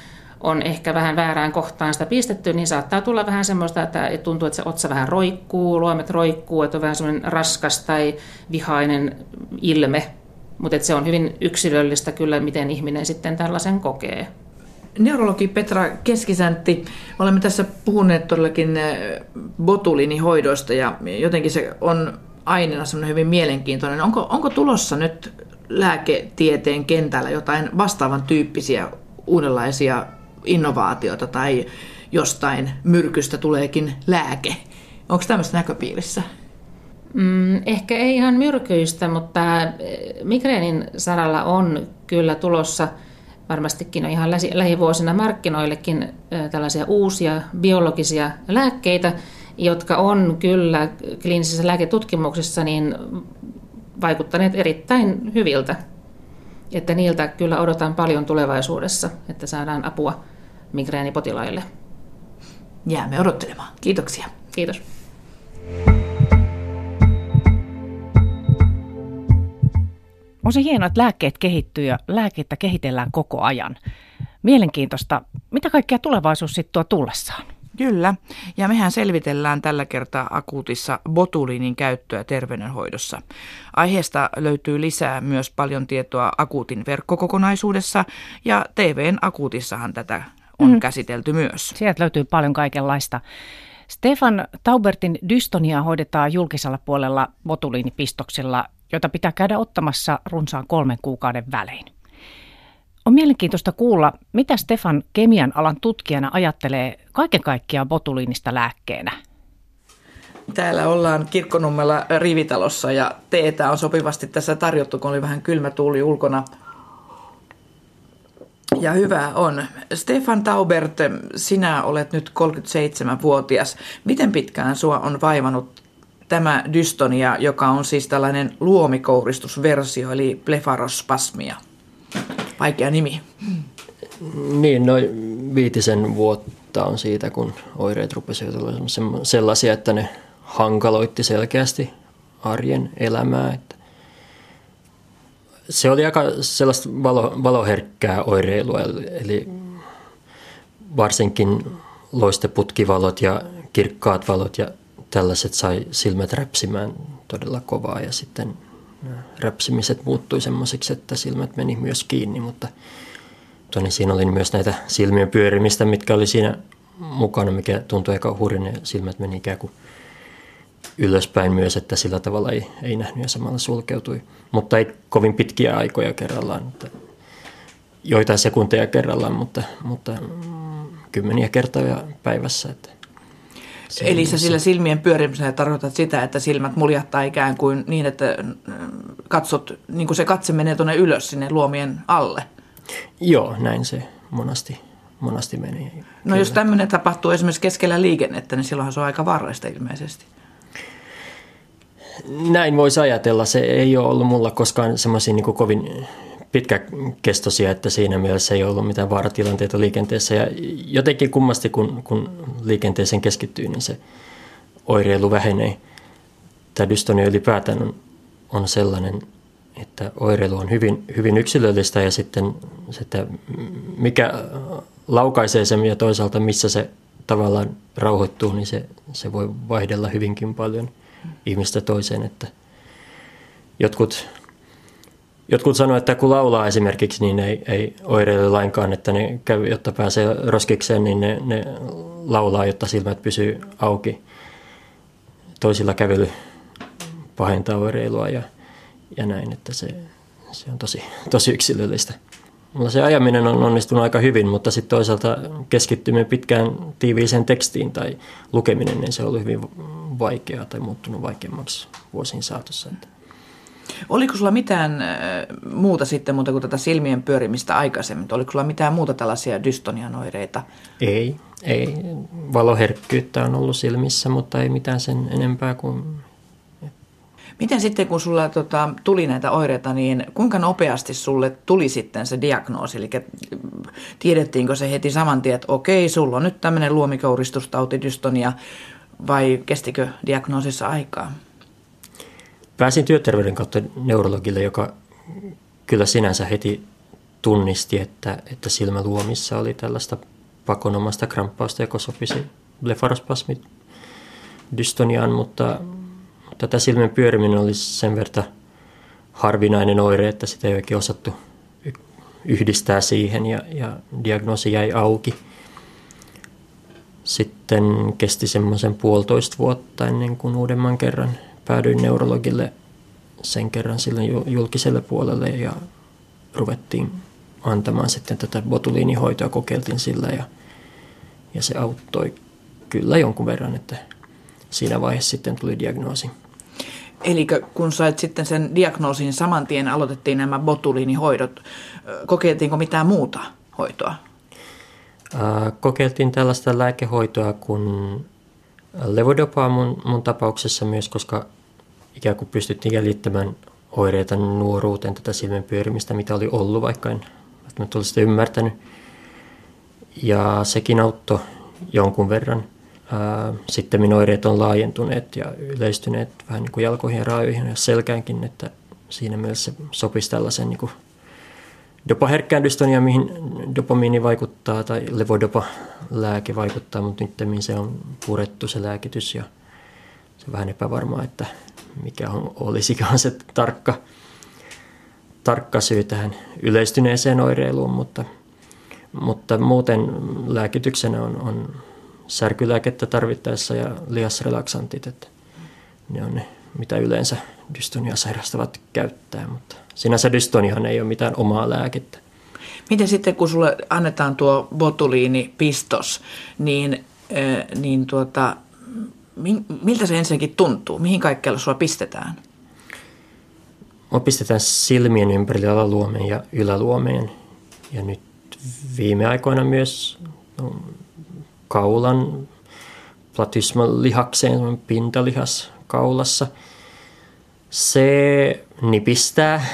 on ehkä vähän väärään kohtaan sitä pistetty, niin saattaa tulla vähän semmoista, että tuntuu, että se otsa vähän roikkuu, luomet roikkuu, että on vähän semmoinen raskas tai vihainen ilme mutta se on hyvin yksilöllistä kyllä, miten ihminen sitten tällaisen kokee. Neurologi Petra Keskisäntti, olemme tässä puhuneet todellakin eh, botulinihoidoista ja jotenkin se on aineena semmoinen hyvin mielenkiintoinen. Onko, onko tulossa nyt lääketieteen kentällä jotain vastaavan tyyppisiä uudenlaisia innovaatioita tai jostain myrkystä tuleekin lääke? Onko tämmöistä näköpiirissä? Mm, ehkä ei ihan myrkyistä, mutta eh, migreenin saralla on kyllä tulossa varmastikin on ihan lähivuosina markkinoillekin eh, tällaisia uusia biologisia lääkkeitä, jotka on kyllä kliinisessä lääketutkimuksessa niin vaikuttaneet erittäin hyviltä. Että niiltä kyllä odotan paljon tulevaisuudessa, että saadaan apua migreenipotilaille. Jäämme odottelemaan. Kiitoksia. Kiitos. On se hienoa, että lääkkeet kehittyy ja lääkettä kehitellään koko ajan. Mielenkiintoista, mitä kaikkea tulevaisuus sitten tuo tullessaan? Kyllä, ja mehän selvitellään tällä kertaa akuutissa botuliinin käyttöä terveydenhoidossa. Aiheesta löytyy lisää myös paljon tietoa akuutin verkkokokonaisuudessa, ja TVn akuutissahan tätä on mm. käsitelty myös. Sieltä löytyy paljon kaikenlaista. Stefan Taubertin dystonia hoidetaan julkisella puolella botuliinipistoksilla, jota pitää käydä ottamassa runsaan kolmen kuukauden välein. On mielenkiintoista kuulla, mitä Stefan kemian alan tutkijana ajattelee kaiken kaikkiaan botuliinista lääkkeenä. Täällä ollaan Kirkkonummella rivitalossa ja teetä on sopivasti tässä tarjottu, kun oli vähän kylmä tuuli ulkona. Ja hyvä on. Stefan Taubert, sinä olet nyt 37-vuotias. Miten pitkään sua on vaivannut tämä dystonia, joka on siis tällainen luomikouristusversio, eli blefarospasmia? Vaikea nimi. Niin, noin viitisen vuotta on siitä, kun oireet rupesivat olla sellaisia, että ne hankaloitti selkeästi arjen elämää. Että se oli aika sellaista valo, valoherkkää oireilua, eli varsinkin loisteputkivalot ja kirkkaat valot ja tällaiset sai silmät räpsimään todella kovaa ja sitten räpsimiset muuttui semmoisiksi, että silmät meni myös kiinni, mutta tuonne siinä oli myös näitä silmien pyörimistä, mitkä oli siinä mukana, mikä tuntui aika hurjan ja silmät meni ikään kuin ylöspäin myös, että sillä tavalla ei, ei nähnyt ja samalla sulkeutui. Mutta ei kovin pitkiä aikoja kerrallaan, että joitain sekunteja kerrallaan, mutta, mutta mm, kymmeniä kertoja päivässä. Että Eli sä sillä silmien pyörimisellä tarkoitat sitä, että silmät muljattaa ikään kuin niin, että mm, katsot, niin kuin se katse menee tuonne ylös sinne luomien alle. Joo, näin se monasti, monasti meni. No Kyllä. jos tämmöinen tapahtuu esimerkiksi keskellä liikennettä, niin silloinhan se on aika varreista ilmeisesti. Näin voisi ajatella. Se ei ole ollut mulla koskaan semmoisia niin kovin pitkäkestoisia, että siinä mielessä ei ollut mitään vaaratilanteita liikenteessä. Ja jotenkin kummasti, kun, kun liikenteeseen keskittyy, niin se oireilu vähenee. Tämä dystonia ylipäätään on, on sellainen, että oireilu on hyvin, hyvin yksilöllistä ja sitten se, että mikä laukaisee sen ja toisaalta missä se tavallaan rauhoittuu, niin se, se voi vaihdella hyvinkin paljon ihmistä toiseen. Että jotkut Jotkut sanoivat, että kun laulaa esimerkiksi, niin ei, ei oireile lainkaan, että ne käy, jotta pääsee roskikseen, niin ne, ne laulaa, jotta silmät pysyy auki. Toisilla kävely pahentaa oireilua ja, ja näin, että se, se on tosi, tosi yksilöllistä. Mulla se ajaminen on onnistunut aika hyvin, mutta sitten toisaalta keskittyminen pitkään tiiviiseen tekstiin tai lukeminen, niin se on ollut hyvin vaikeaa tai muuttunut vaikeammaksi vuosien saatossa. Että Oliko sulla mitään äh, muuta sitten muuta kuin tätä silmien pyörimistä aikaisemmin? Oliko sulla mitään muuta tällaisia dystonian oireita? Ei, ei. Valoherkkyyttä on ollut silmissä, mutta ei mitään sen enempää kuin... Miten sitten, kun sulla tota, tuli näitä oireita, niin kuinka nopeasti sulle tuli sitten se diagnoosi? Eli tiedettiinkö se heti saman tien, että okei, sulla on nyt tämmöinen luomikouristustauti, dystonia, vai kestikö diagnoosissa aikaa? Pääsin työterveyden kautta neurologille, joka kyllä sinänsä heti tunnisti, että, että silmäluomissa oli tällaista pakonomasta kramppausta, joka sopisi blefarospasmit dystoniaan, mutta, tämä silmän pyöriminen oli sen verran harvinainen oire, että sitä ei oikein osattu yhdistää siihen ja, ja diagnoosi jäi auki. Sitten kesti semmoisen puolitoista vuotta ennen kuin uudemman kerran päädyin neurologille sen kerran sille julkiselle puolelle ja ruvettiin antamaan sitten tätä botuliinihoitoa, kokeiltiin sillä ja, ja se auttoi kyllä jonkun verran, että siinä vaiheessa sitten tuli diagnoosi. Eli kun sait sitten sen diagnoosin, saman tien aloitettiin nämä botuliinihoidot. Kokeiltiinko mitään muuta hoitoa? Kokeiltiin tällaista lääkehoitoa kuin levodopaa mun, mun tapauksessa myös, koska ikään kuin pystyttiin jäljittämään oireita nuoruuteen, tätä silmän pyörimistä, mitä oli ollut, vaikka en välttämättä olisi sitä ymmärtänyt. Ja sekin auttoi jonkun verran. Sitten minun oireet on laajentuneet ja yleistyneet vähän niin kuin jalkoihin ja raajoihin ja selkäänkin, että siinä mielessä sopisi tällaisen niin kuin dopaherkkään dystonia, mihin dopamiini vaikuttaa tai levodopa-lääke vaikuttaa, mutta nyt se on purettu se lääkitys ja se on vähän epävarmaa, että mikä on, olisikaan se tarkka, tarkka syy tähän yleistyneeseen oireiluun, mutta, mutta muuten lääkityksenä on, on särkylääkettä tarvittaessa ja lihasrelaksantit, että ne on ne, mitä yleensä dystonia sairastavat käyttää, mutta sinänsä dystoniahan ei ole mitään omaa lääkettä. Miten sitten, kun sulle annetaan tuo botuliinipistos, niin, niin tuota, miltä se ensinnäkin tuntuu? Mihin kaikkialla sulla pistetään? Mua pistetään silmien ympärille alaluomeen ja yläluomeen. Ja nyt viime aikoina myös no, kaulan platysmalihakseen, pintalihas kaulassa. Se nipistää,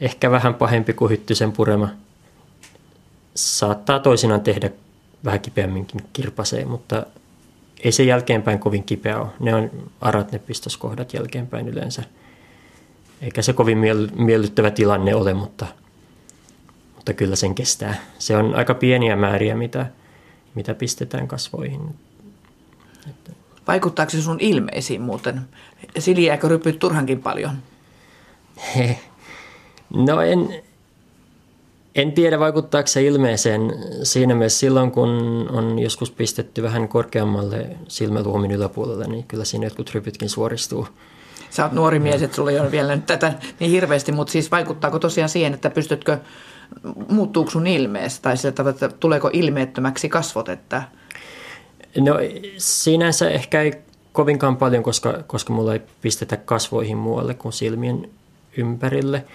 ehkä vähän pahempi kuin hyttysen purema. Saattaa toisinaan tehdä vähän kipeämminkin kirpaseen, mutta ei se jälkeenpäin kovin kipeä ole. Ne on arat ne pistoskohdat jälkeenpäin yleensä. Eikä se kovin miellyttävä tilanne ole, mutta, mutta kyllä sen kestää. Se on aika pieniä määriä, mitä, mitä pistetään kasvoihin. Vaikuttaako se sun ilmeisiin muuten? Siljääkö rypyt turhankin paljon? No en, en tiedä vaikuttaako se ilmeeseen siinä mielessä silloin, kun on joskus pistetty vähän korkeammalle silmäluomin yläpuolelle, niin kyllä siinä jotkut rypytkin suoristuu. Sä oot nuori mies, että sulla ei ole vielä nyt tätä niin hirveästi, mutta siis vaikuttaako tosiaan siihen, että pystytkö, muuttuuko sun ilmeessä tai sieltä, että tuleeko ilmeettömäksi kasvot, että... No sinänsä ehkä ei kovinkaan paljon, koska, koska mulla ei pistetä kasvoihin muualle kuin silmien ympärille –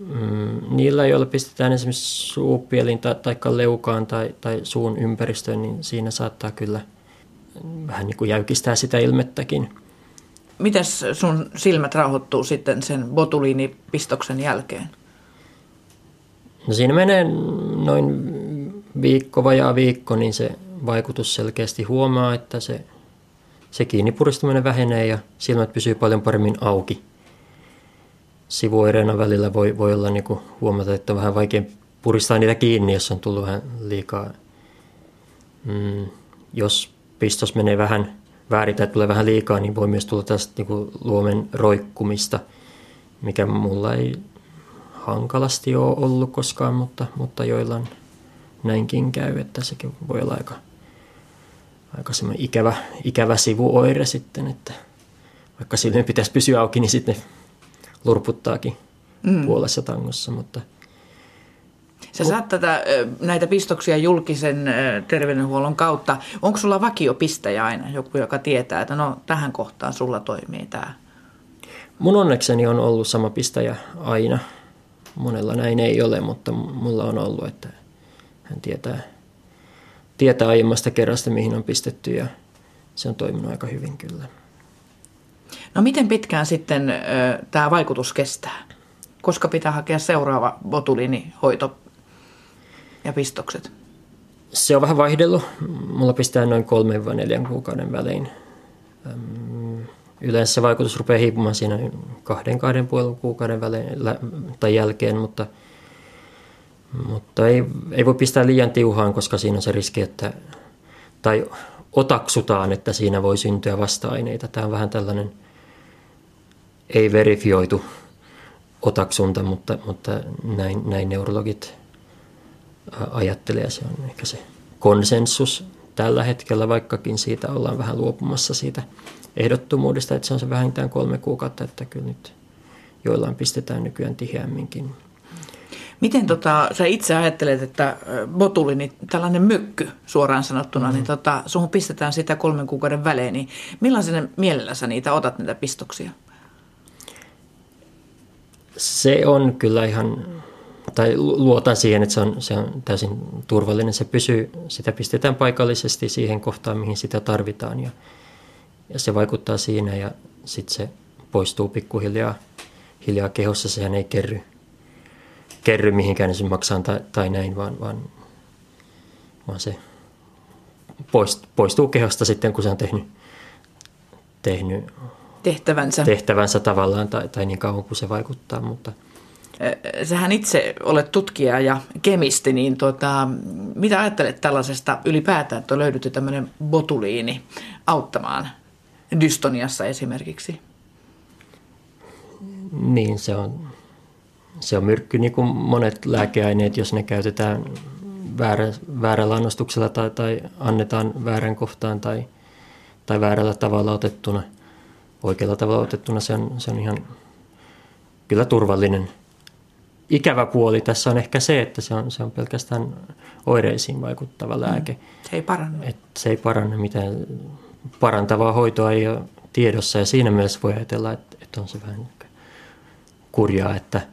Mm, niillä, joilla pistetään esimerkiksi suupielin tai, tai leukaan tai, tai suun ympäristöön, niin siinä saattaa kyllä vähän niin kuin jäykistää sitä ilmettäkin. Miten sun silmät rauhoittuu sitten sen botuliinipistoksen jälkeen? No siinä menee noin viikko vajaa viikko, niin se vaikutus selkeästi huomaa, että se, se kiinnipuristuminen vähenee ja silmät pysyy paljon paremmin auki sivuoireena välillä voi, voi olla niin kuin huomata, että on vähän vaikea puristaa niitä kiinni, jos on tullut vähän liikaa. Mm, jos pistos menee vähän väärin tai tulee vähän liikaa, niin voi myös tulla tästä niin kuin luomen roikkumista, mikä mulla ei hankalasti ole ollut koskaan, mutta, mutta joillain näinkin käy, että sekin voi olla aika, aika ikävä, ikävä sivuoire sitten, että vaikka silmien pitäisi pysyä auki, niin sitten lurputtaakin mm. puolessa tangossa, mutta Sä saat tätä, näitä pistoksia julkisen terveydenhuollon kautta. Onko sulla vakiopistäjä aina, joku, joka tietää, että no tähän kohtaan sulla toimii tämä? Mun onnekseni on ollut sama pistäjä aina. Monella näin ei ole, mutta mulla on ollut, että hän tietää, tietää aiemmasta kerrasta, mihin on pistetty ja se on toiminut aika hyvin kyllä. No miten pitkään sitten ö, tämä vaikutus kestää? Koska pitää hakea seuraava botuliinihoito ja pistokset? Se on vähän vaihdellut. Mulla pistää noin kolmen vai neljän kuukauden välein. Yleensä se vaikutus rupeaa hiipumaan siinä kahden, kahden puolen kuukauden välein tai jälkeen, mutta, mutta ei, ei voi pistää liian tiuhaan, koska siinä on se riski, että tai otaksutaan, että siinä voi syntyä vasta-aineita. Tämä on vähän tällainen ei verifioitu otaksunta, mutta, mutta näin, näin neurologit ajattelee. Se on ehkä se konsensus tällä hetkellä, vaikkakin siitä ollaan vähän luopumassa siitä ehdottomuudesta, että se on se vähintään kolme kuukautta, että kyllä nyt joillain pistetään nykyään tiheämminkin. Miten tota, sä itse ajattelet, että botulini, tällainen mykky suoraan sanottuna, mm-hmm. niin tota, suhun pistetään sitä kolmen kuukauden välein, niin millaisen mielellä sä niitä otat, niitä pistoksia? Se on kyllä ihan, tai luotan siihen, että se on, se on täysin turvallinen. Se pysyy, sitä pistetään paikallisesti siihen kohtaan, mihin sitä tarvitaan ja, ja se vaikuttaa siinä ja sitten se poistuu pikkuhiljaa hiljaa kehossa. Sehän ei kerry, kerry mihinkään se maksaa tai, tai näin, vaan, vaan, vaan se poistuu kehosta sitten, kun se on tehnyt, tehnyt tehtävänsä. tehtävänsä tavallaan tai, tai niin kauan kuin se vaikuttaa. Mutta. Sähän itse olet tutkija ja kemisti, niin tota, mitä ajattelet tällaisesta ylipäätään, että löydetty tämmöinen botuliini auttamaan dystoniassa esimerkiksi? Niin, se on, se on myrkky niin kuin monet lääkeaineet, jos ne käytetään väärä, väärällä annostuksella tai, tai annetaan väärän kohtaan tai, tai väärällä tavalla otettuna, oikealla tavalla otettuna, se on, se on ihan kyllä turvallinen. Ikävä puoli tässä on ehkä se, että se on, se on pelkästään oireisiin vaikuttava lääke. Mm, se ei paranna. Et se ei paranna mitään. Parantavaa hoitoa ei ole tiedossa ja siinä mielessä voi ajatella, että, että on se vähän kurjaa, että –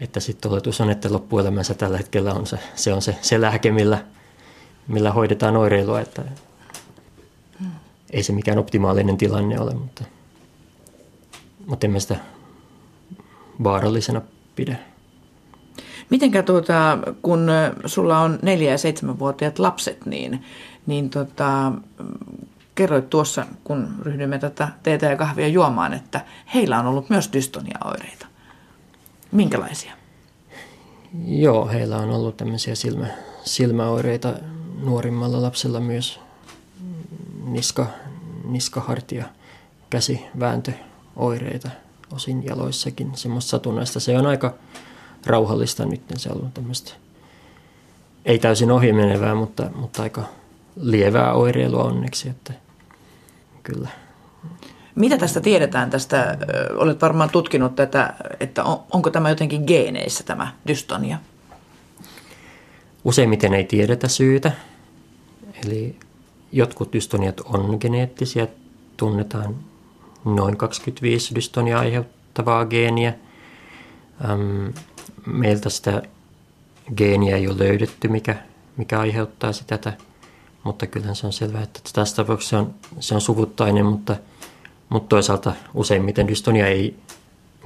että sitten oletus on, että loppuelämänsä tällä hetkellä on se, se, on se, se lääke, millä, millä hoidetaan oireilua, että hmm. ei se mikään optimaalinen tilanne ole, mutta, mutta emme sitä vaarallisena pidä. Mitenkä tuota, kun sulla on neljä- ja seitsemänvuotiaat lapset, niin, niin tota, kerroit tuossa, kun ryhdyimme tätä teetä ja kahvia juomaan, että heillä on ollut myös dystonia-oireita. Minkälaisia? Joo, heillä on ollut tämmöisiä silmä, silmäoireita nuorimmalla lapsella myös niska, niskahartia, käsivääntöoireita osin jaloissakin, semmoista satunnaista. Se on aika rauhallista nyt, se on ollut tämmöistä, ei täysin ohimenevää, mutta, mutta aika lievää oireilua onneksi, että kyllä mitä tästä tiedetään tästä, olet varmaan tutkinut tätä, että on, onko tämä jotenkin geeneissä tämä dystonia? Useimmiten ei tiedetä syytä. Eli jotkut dystoniat on geneettisiä, tunnetaan noin 25 dystonia aiheuttavaa geeniä. meiltä sitä geeniä ei ole löydetty, mikä, mikä aiheuttaa sitä, mutta kyllä se on selvää, että tässä tapauksessa se on, se on suvuttainen, mutta – mutta toisaalta useimmiten dystonia ei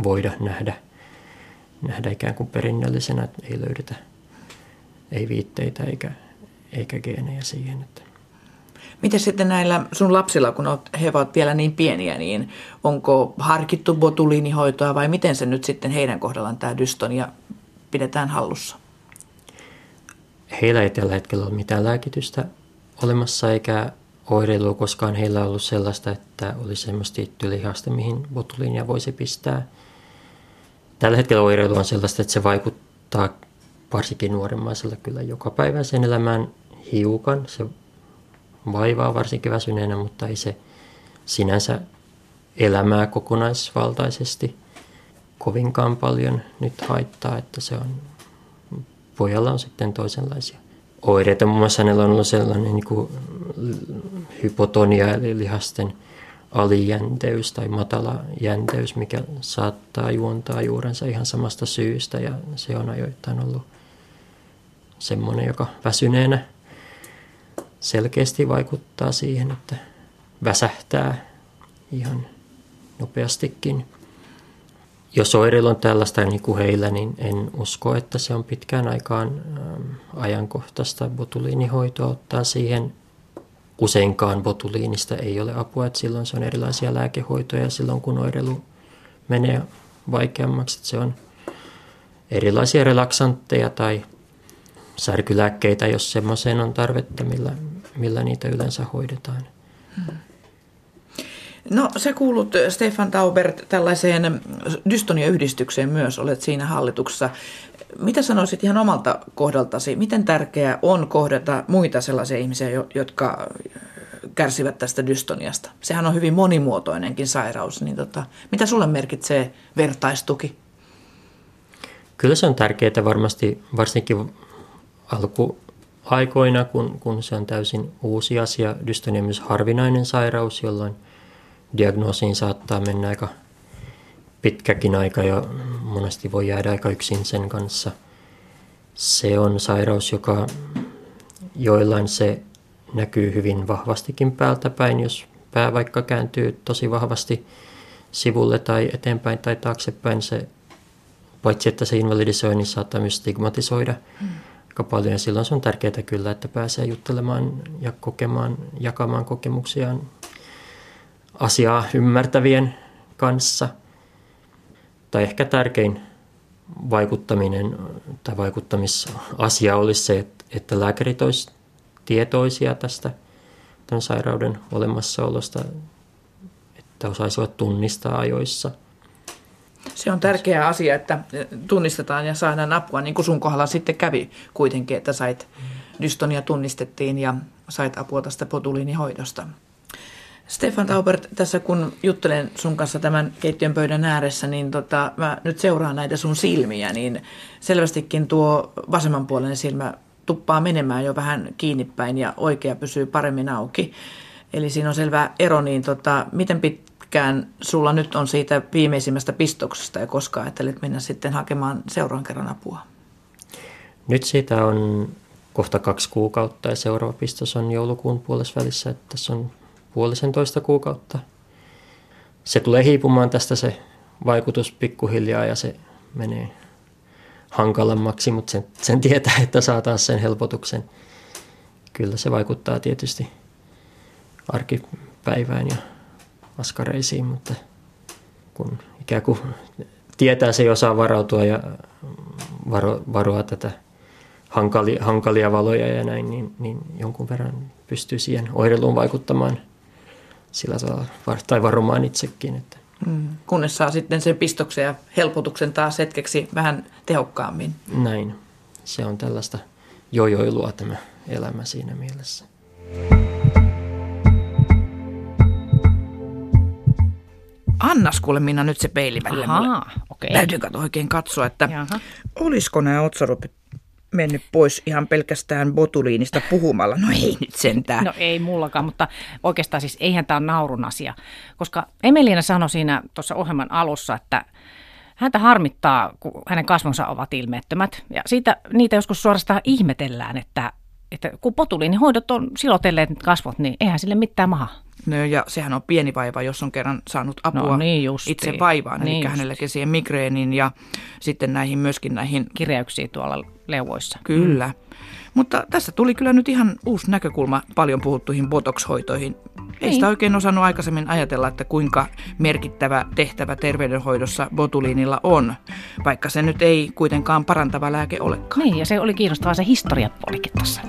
voida nähdä, nähdä ikään kuin perinnöllisenä, että ei löydetä ei viitteitä eikä, eikä geenejä siihen. Että. Miten sitten näillä sun lapsilla, kun he ovat vielä niin pieniä, niin onko harkittu botuliinihoitoa vai miten se nyt sitten heidän kohdallaan tämä dystonia pidetään hallussa? Heillä ei tällä hetkellä ole mitään lääkitystä olemassa eikä oireilua koskaan heillä ollut sellaista, että olisi semmoista tiettyä lihasta, mihin botuliinia voisi pistää. Tällä hetkellä oireilu on sellaista, että se vaikuttaa varsinkin nuoremmaisella kyllä joka päivä sen elämään hiukan. Se vaivaa varsinkin väsyneenä, mutta ei se sinänsä elämää kokonaisvaltaisesti kovinkaan paljon nyt haittaa, että se on, pojalla on sitten toisenlaisia oireita. Muun muassa hänellä on ollut sellainen niin kuin hypotonia eli lihasten alijänteys tai matala jänteys, mikä saattaa juontaa juurensa ihan samasta syystä ja se on ajoittain ollut semmoinen, joka väsyneenä selkeästi vaikuttaa siihen, että väsähtää ihan nopeastikin. Jos oireilu on tällaista niin kuin heillä, niin en usko, että se on pitkään aikaan ähm, ajankohtaista botuliinihoitoa ottaa siihen. Useinkaan botuliinista ei ole apua, että silloin se on erilaisia lääkehoitoja silloin kun oireilu menee vaikeammaksi. Että se on erilaisia relaksantteja tai särkylääkkeitä, jos semmoiseen on tarvetta, millä, millä niitä yleensä hoidetaan. Hmm. No sä kuulut Stefan Taubert tällaiseen dystonia-yhdistykseen myös, olet siinä hallituksessa. Mitä sanoisit ihan omalta kohdaltasi, miten tärkeää on kohdata muita sellaisia ihmisiä, jotka kärsivät tästä dystoniasta? Sehän on hyvin monimuotoinenkin sairaus, niin tota, mitä sulle merkitsee vertaistuki? Kyllä se on tärkeää varmasti, varsinkin alkuaikoina, kun, kun se on täysin uusi asia. Dystonia on myös harvinainen sairaus, jolloin – diagnoosiin saattaa mennä aika pitkäkin aika ja monesti voi jäädä aika yksin sen kanssa. Se on sairaus, joka joillain se näkyy hyvin vahvastikin päältä päin, jos pää vaikka kääntyy tosi vahvasti sivulle tai eteenpäin tai taaksepäin, se paitsi että se invalidisoi, niin saattaa myös stigmatisoida mm. aika paljon ja silloin se on tärkeää kyllä, että pääsee juttelemaan ja kokemaan, jakamaan kokemuksiaan asiaa ymmärtävien kanssa. Tai ehkä tärkein vaikuttaminen tai vaikuttamisasia olisi se, että lääkärit olisivat tietoisia tästä tämän sairauden olemassaolosta, että osaisivat tunnistaa ajoissa. Se on tärkeä asia, että tunnistetaan ja saadaan apua, niin kuin sun kohdalla sitten kävi kuitenkin, että sait dystonia tunnistettiin ja sait apua tästä potuliinihoidosta. Stefan Taubert, tässä kun juttelen sun kanssa tämän keittiön pöydän ääressä, niin tota, mä nyt seuraan näitä sun silmiä, niin selvästikin tuo vasemmanpuoleinen silmä tuppaa menemään jo vähän kiinnipäin ja oikea pysyy paremmin auki. Eli siinä on selvä ero, niin tota, miten pitkään sulla nyt on siitä viimeisimmästä pistoksesta ja koska ajattelet mennä sitten hakemaan seuraavan kerran apua? Nyt siitä on kohta kaksi kuukautta ja seuraava pistos on joulukuun puolessa välissä, että tässä on puolisentoista kuukautta. Se tulee hiipumaan tästä se vaikutus pikkuhiljaa ja se menee hankalammaksi, mutta sen, sen tietää, että saa taas sen helpotuksen. Kyllä se vaikuttaa tietysti arkipäivään ja askareisiin, mutta kun ikään kuin tietää se osaa varautua ja varo, varoa tätä hankalia, hankalia valoja ja näin, niin, niin jonkun verran pystyy siihen oireluun vaikuttamaan sillä tavalla, tai varomaan itsekin. Että. Mm. Kunnes saa sitten sen pistoksen ja helpotuksen taas hetkeksi vähän tehokkaammin. Näin. Se on tällaista jojoilua tämä elämä siinä mielessä. Annas kuule Minna nyt se peili välillä. Ahaa, okei. Täytyy oikein katsoa, että Jaha. olisiko nämä otsarupit mennyt pois ihan pelkästään botuliinista puhumalla. No ei nyt sentään. No ei mullakaan, mutta oikeastaan siis eihän tämä ole naurun asia. Koska Emeliina sanoi siinä tuossa ohjelman alussa, että häntä harmittaa, kun hänen kasvonsa ovat ilmeettömät. Ja siitä niitä joskus suorastaan ihmetellään, että, että kun botuliinihoidot on silotelleet kasvot, niin eihän sille mitään maha. No ja sehän on pieni vaiva, jos on kerran saanut apua No niin justiin. itse vaivaan. Niin Eli just. hänelläkin siihen migreenin ja sitten näihin myöskin näihin, Kirjauksiä tuolla leuvoissa. kyllä. Mutta tässä tuli kyllä nyt ihan uusi näkökulma paljon puhuttuihin botox-hoitoihin. Ei sitä oikein osannut aikaisemmin ajatella, että kuinka merkittävä tehtävä terveydenhoidossa botuliinilla on, vaikka se nyt ei kuitenkaan parantava lääke olekaan. Niin, ja se oli kiinnostavaa se historiapuolikin tuossa.